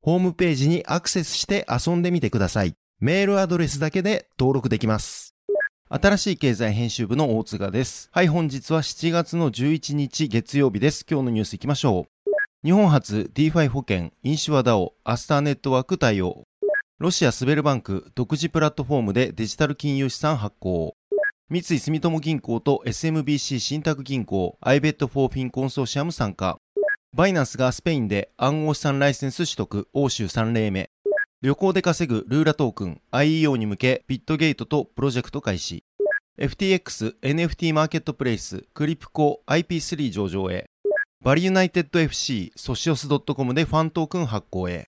ホームページにアクセスして遊んでみてください。メールアドレスだけで登録できます。新しい経済編集部の大津賀です。はい、本日は7月の11日月曜日です。今日のニュース行きましょう。日本初 DeFi 保険、インシュア DAO、アスターネットワーク対応。ロシアスベルバンク独自プラットフォームでデジタル金融資産発行。三井住友銀行と SMBC 信託銀行、iBet for Fin コンソーシアム参加。バイナンスがスペインで暗号資産ライセンス取得、欧州3例目。旅行で稼ぐルーラトークン、IEO に向けビットゲットとプロジェクト開始。FTX、NFT マーケットプレイス、クリプコ IP3 上場へ。バリユナイテッド FC、ソシオス .com でファントークン発行へ。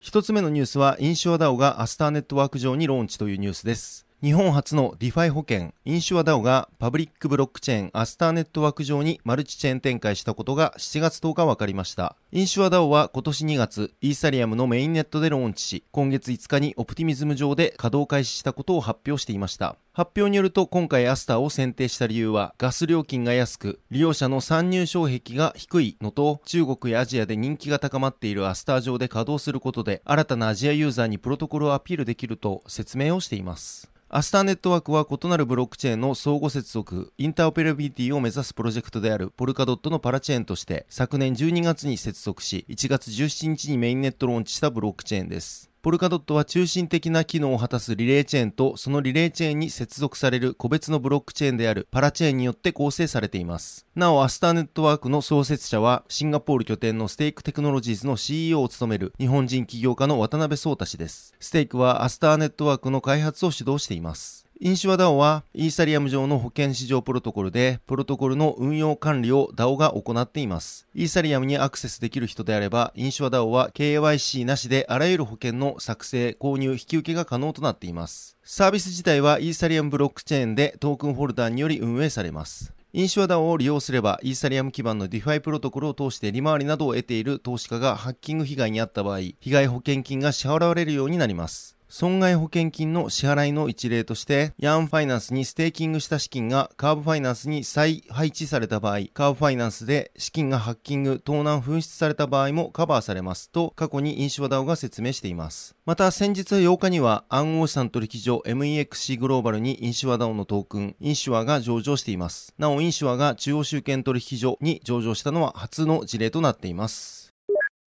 一つ目のニュースは、インシュアダオがアスターネットワーク上にローンチというニュースです。日本初の DeFi 保険、インシュアダオがパブリックブロックチェーンアスターネットワーク上にマルチチェーン展開したことが7月10日分かりました。インシュアダオは今年2月、イーサリアムのメインネットでローンチし、今月5日にオプティミズム上で稼働開始したことを発表していました。発表によると今回アスターを選定した理由はガス料金が安く利用者の参入障壁が低いのと中国やアジアで人気が高まっているアスター上で稼働することで新たなアジアユーザーにプロトコルをアピールできると説明をしています。アスターネットワークは異なるブロックチェーンの相互接続、インターオペラビリティを目指すプロジェクトであるポルカドットのパラチェーンとして昨年12月に接続し、1月17日にメインネットローンチしたブロックチェーンです。ポルカドットは中心的な機能を果たすリレーチェーンとそのリレーチェーンに接続される個別のブロックチェーンであるパラチェーンによって構成されています。なお、アスターネットワークの創設者はシンガポール拠点のステークテクノロジーズの CEO を務める日本人起業家の渡辺創太氏です。ステークはアスターネットワークの開発を主導しています。インシュア DAO はイーサリアム上の保険市場プロトコルでプロトコルの運用管理を DAO が行っています。イーサリアムにアクセスできる人であればインシュア DAO は KYC なしであらゆる保険の作成、購入、引き受けが可能となっています。サービス自体はイーサリアムブロックチェーンでトークンホルダーにより運営されます。インシュア DAO を利用すれば、イーサリアム基盤の DeFi プロトコルを通して利回りなどを得ている投資家がハッキング被害に遭った場合、被害保険金が支払われるようになります。損害保険金の支払いの一例として、ヤーンファイナンスにステーキングした資金がカーブファイナンスに再配置された場合、カーブファイナンスで資金がハッキング、盗難紛失された場合もカバーされますと、過去にインシュアダオが説明しています。また、先日8日には暗号資産取引所 MEXC グローバルにインシュワダオのトークン、インシュワが上場しています。なお、インシュワが中央集権取引所に上場したのは初の事例となっています。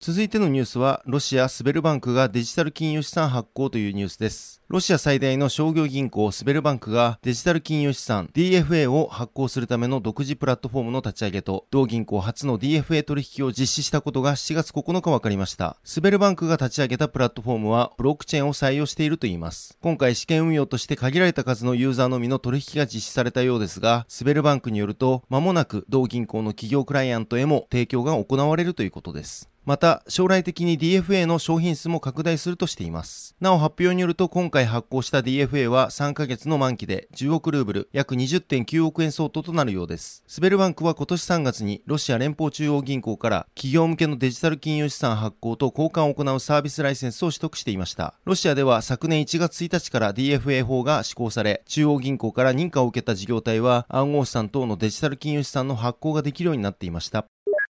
続いてのニュースは、ロシアスベルバンクがデジタル金融資産発行というニュースです。ロシア最大の商業銀行スベルバンクがデジタル金融資産 DFA を発行するための独自プラットフォームの立ち上げと、同銀行初の DFA 取引を実施したことが7月9日分かりました。スベルバンクが立ち上げたプラットフォームはブロックチェーンを採用しているといいます。今回試験運用として限られた数のユーザーのみの取引が実施されたようですが、スベルバンクによると、間もなく同銀行の企業クライアントへも提供が行われるということです。また、将来的に DFA の商品数も拡大するとしています。なお発表によると、今回発行した DFA は3ヶ月の満期で10億ルーブル、約20.9億円相当となるようです。スベルバンクは今年3月にロシア連邦中央銀行から企業向けのデジタル金融資産発行と交換を行うサービスライセンスを取得していました。ロシアでは昨年1月1日から DFA 法が施行され、中央銀行から認可を受けた事業体は暗号資産等のデジタル金融資産の発行ができるようになっていました。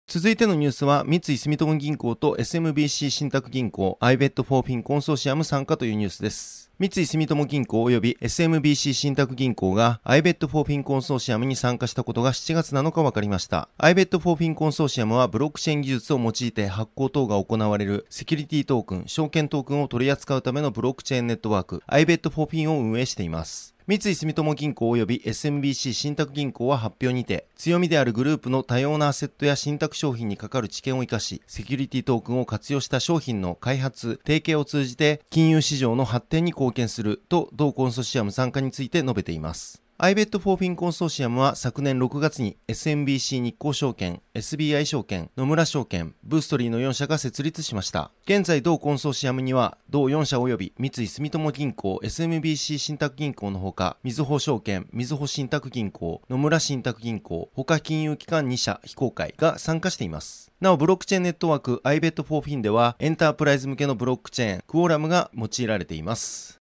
続いてのニュースは、三井住友銀行と SMBC 信託銀行 iBet4Fin コンソーシアム参加というニュースです。三井住友銀行及び SMBC 信託銀行が iBet4Fin コンソーシアムに参加したことが7月7日分かりました。iBet4Fin コンソーシアムはブロックチェーン技術を用いて発行等が行われるセキュリティトークン、証券トークンを取り扱うためのブロックチェーンネットワーク iBet4Fin を運営しています。三井住友銀行及び SMBC 信託銀行は発表にて、強みであるグループの多様なアセットや信託商品にかかる知見を生かし、セキュリティトークンを活用した商品の開発、提携を通じて金融市場の発展に貢献すると同コンソシアム参加について述べています。iBet4Fin コンソーシアムは昨年6月に SMBC 日興証券、SBI 証券、野村証券、ブーストリーの4社が設立しました。現在同コンソーシアムには同4社及び三井住友銀行、SMBC 信託銀行のほか、みずほ証券、みずほ信託銀行、野村信託銀行、他金融機関2社非公開が参加しています。なお、ブロックチェーンネットワーク iBet4Fin ではエンタープライズ向けのブロックチェーン、クオーラムが用いられています。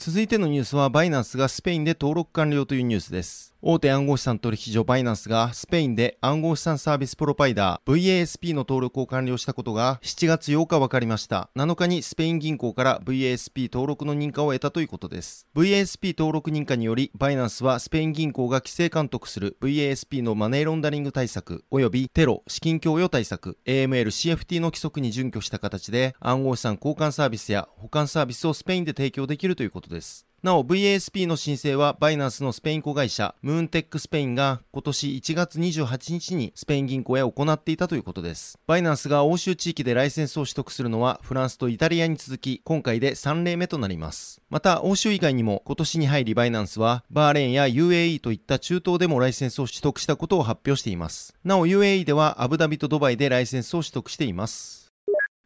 続いてのニュースはバイナンスがスペインで登録完了というニュースです。大手暗号資産取引所バイナンスがスペインで暗号資産サービスプロバイダー VASP の登録を完了したことが7月8日分かりました。7日にスペイン銀行から VASP 登録の認可を得たということです。VASP 登録認可によりバイナンスはスペイン銀行が規制監督する VASP のマネーロンダリング対策及びテロ、資金供与対策 AML、CFT の規則に準拠した形で暗号資産交換サービスや保管サービスをスペインで提供できるということですことです。なお VASP の申請はバイナンスのスペイン子会社ムーンテックスペインが今年1月28日にスペイン銀行へ行っていたということです。バイナンスが欧州地域でライセンスを取得するのはフランスとイタリアに続き今回で3例目となります。また欧州以外にも今年に入りバイナンスはバーレーンや UAE といった中東でもライセンスを取得したことを発表しています。なお UAE ではアブダビとドバイでライセンスを取得しています。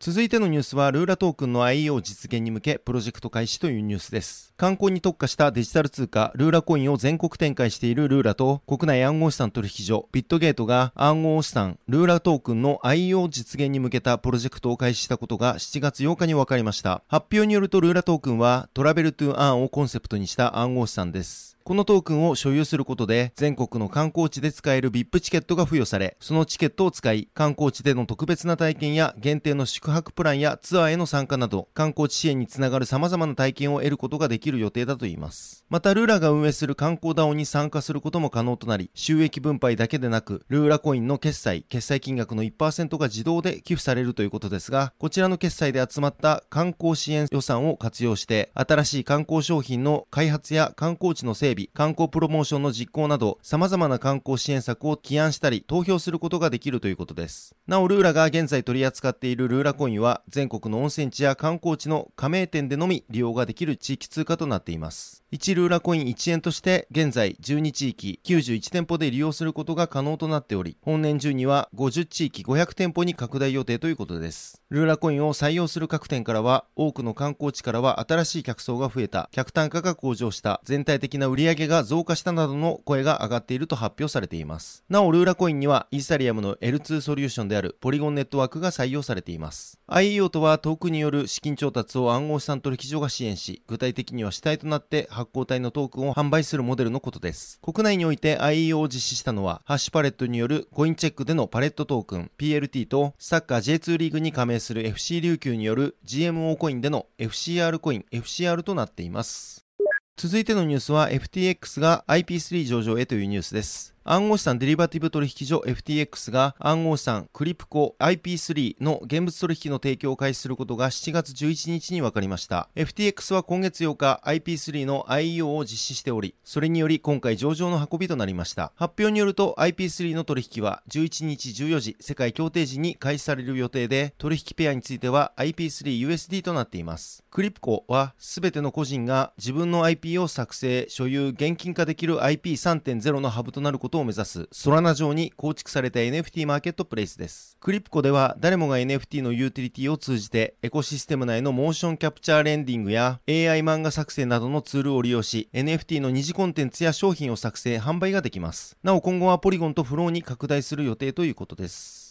続いてのニュースは、ルーラトークンの IEO 実現に向け、プロジェクト開始というニュースです。観光に特化したデジタル通貨、ルーラコインを全国展開しているルーラと、国内暗号資産取引所、ビットゲートが暗号資産、ルーラトークンの IEO 実現に向けたプロジェクトを開始したことが7月8日に分かりました。発表によると、ルーラトークンは、トラベルトゥーアンをコンセプトにした暗号資産です。このトークンを所有することで全国の観光地で使える VIP チケットが付与され、そのチケットを使い観光地での特別な体験や限定の宿泊プランやツアーへの参加など観光地支援につながる様々な体験を得ることができる予定だといいます。またルーラが運営する観光ダオに参加することも可能となり、収益分配だけでなく、ルーラコインの決済、決済金額の1%が自動で寄付されるということですが、こちらの決済で集まった観光支援予算を活用して、新しい観光商品の開発や観光地の整備、観光プロモーションの実行など、様々な観光支援策を起案したり、投票することができるということです。なお、ルーラが現在取り扱っているルーラコインは、全国の温泉地や観光地の加盟店でのみ利用ができる地域通貨となっています。1ルーラコイン1円として、現在12地域91店舗で利用することが可能となっており、本年中には50地域500店舗に拡大予定ということです。ルーラコインを採用する各店からは、多くの観光地からは新しい客層が増えた、客単価が向上した、全体的な売上が増加したなどの声が上がっていると発表されています。なお、ルーラコインにはイーサリアムの L2 ソリューションであるポリゴンネットワークが採用されています。IEO とはトークによる資金調達を暗号資産取引所が支援し、具体的には主体となって発行体のトークンを販売するモデルのことです。国内において IEO を実施したのは、ハッシュパレットによるコインチェックでのパレットトークン PLT と、サッカー J2 リーグに加盟する FC 琉球による GMO コインでの FCR コイン FCR となっています。続いてのニュースは FTX が IP3 上場へというニュースです。暗号資産デリバティブ取引所 FTX が暗号資産クリプコ IP3 の現物取引の提供を開始することが7月11日に分かりました。FTX は今月8日 IP3 の IEO を実施しており、それにより今回上場の運びとなりました。発表によると IP3 の取引は11日14時世界協定時に開始される予定で、取引ペアについては IP3USD となっています。クリプコは全ての個人が自分の IP を作成、所有、現金化できる IP3.0 のハブとなることことを目指すソラナ上に構築された NFT マーケットプレイスです。クリプコでは誰もが NFT のユーティリティを通じてエコシステム内のモーションキャプチャーレンディングや AI 漫画作成などのツールを利用し NFT の二次コンテンツや商品を作成、販売ができます。なお今後はポリゴンとフローに拡大する予定ということです。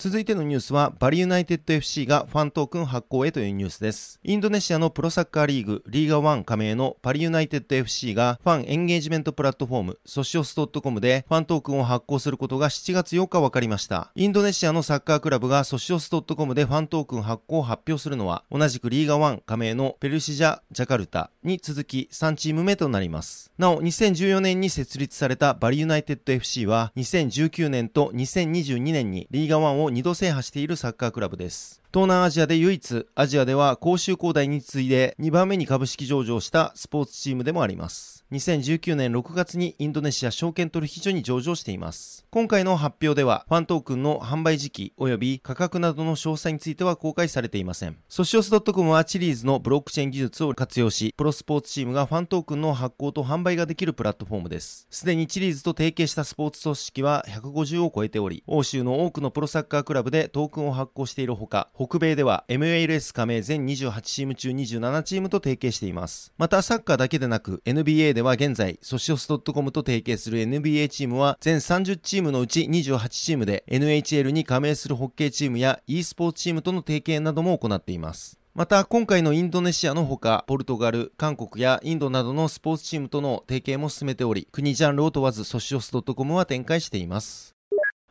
続いてのニュースは、バリユナイテッド FC がファントークン発行へというニュースです。インドネシアのプロサッカーリーグ、リーガ1加盟のバリユナイテッド FC がファンエンゲージメントプラットフォーム、ソシオス .com でファントークンを発行することが7月8日分かりました。インドネシアのサッカークラブがソシオス .com でファントークン発行を発表するのは、同じくリーガ1加盟のペルシジャ・ジャカルタに続き3チーム目となります。なお、2014年に設立されたバリユナイテッド FC は、2019年と2022年にリーガ1を2度制覇しているサッカークラブです。東南アジアで唯一、アジアでは広州恒大に次いで2番目に株式上場したスポーツチームでもあります。2019年6月にインドネシア証券取引所に上場しています。今回の発表では、ファントークンの販売時期及び価格などの詳細については公開されていません。ソシオス .com はチリーズのブロックチェーン技術を活用し、プロスポーツチームがファントークンの発行と販売ができるプラットフォームです。すでにチリーズと提携したスポーツ組織は150を超えており、欧州の多くのプロサッカークラブでトークンを発行しているほか、北米では MLS 加盟全28チーム中27チームと提携しています。またサッカーだけでなく NBA では現在ソシオス .com と提携する NBA チームは全30チームのうち28チームで NHL に加盟するホッケーチームや e スポーツチームとの提携なども行っています。また今回のインドネシアのほかポルトガル、韓国やインドなどのスポーツチームとの提携も進めており国ジャンルを問わずソシオス .com は展開しています。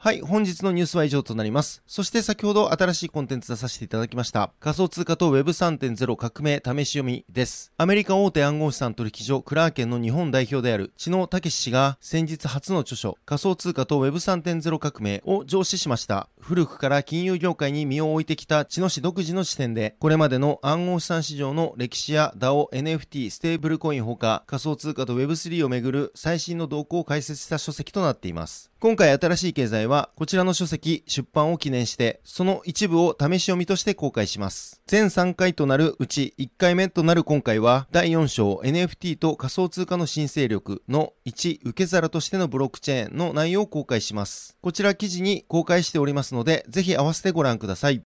はい、本日のニュースは以上となります。そして先ほど新しいコンテンツ出させていただきました。仮想通貨と Web3.0 革命試し読みです。アメリカ大手暗号資産取引所クラーケンの日本代表である知能武氏が先日初の著書仮想通貨と Web3.0 革命を上司しました。古くから金融業界に身を置いてきた知能氏独自の視点で、これまでの暗号資産市場の歴史や DAO、NFT、ステーブルコインほか仮想通貨と Web3 をめぐる最新の動向を解説した書籍となっています。今回新しい経済は、こちらの書籍出版を記念して、その一部を試し読みとして公開します。全3回となるうち1回目となる今回は、第4章 NFT と仮想通貨の申請力の1受け皿としてのブロックチェーンの内容を公開します。こちら記事に公開しておりますので、ぜひ合わせてご覧ください。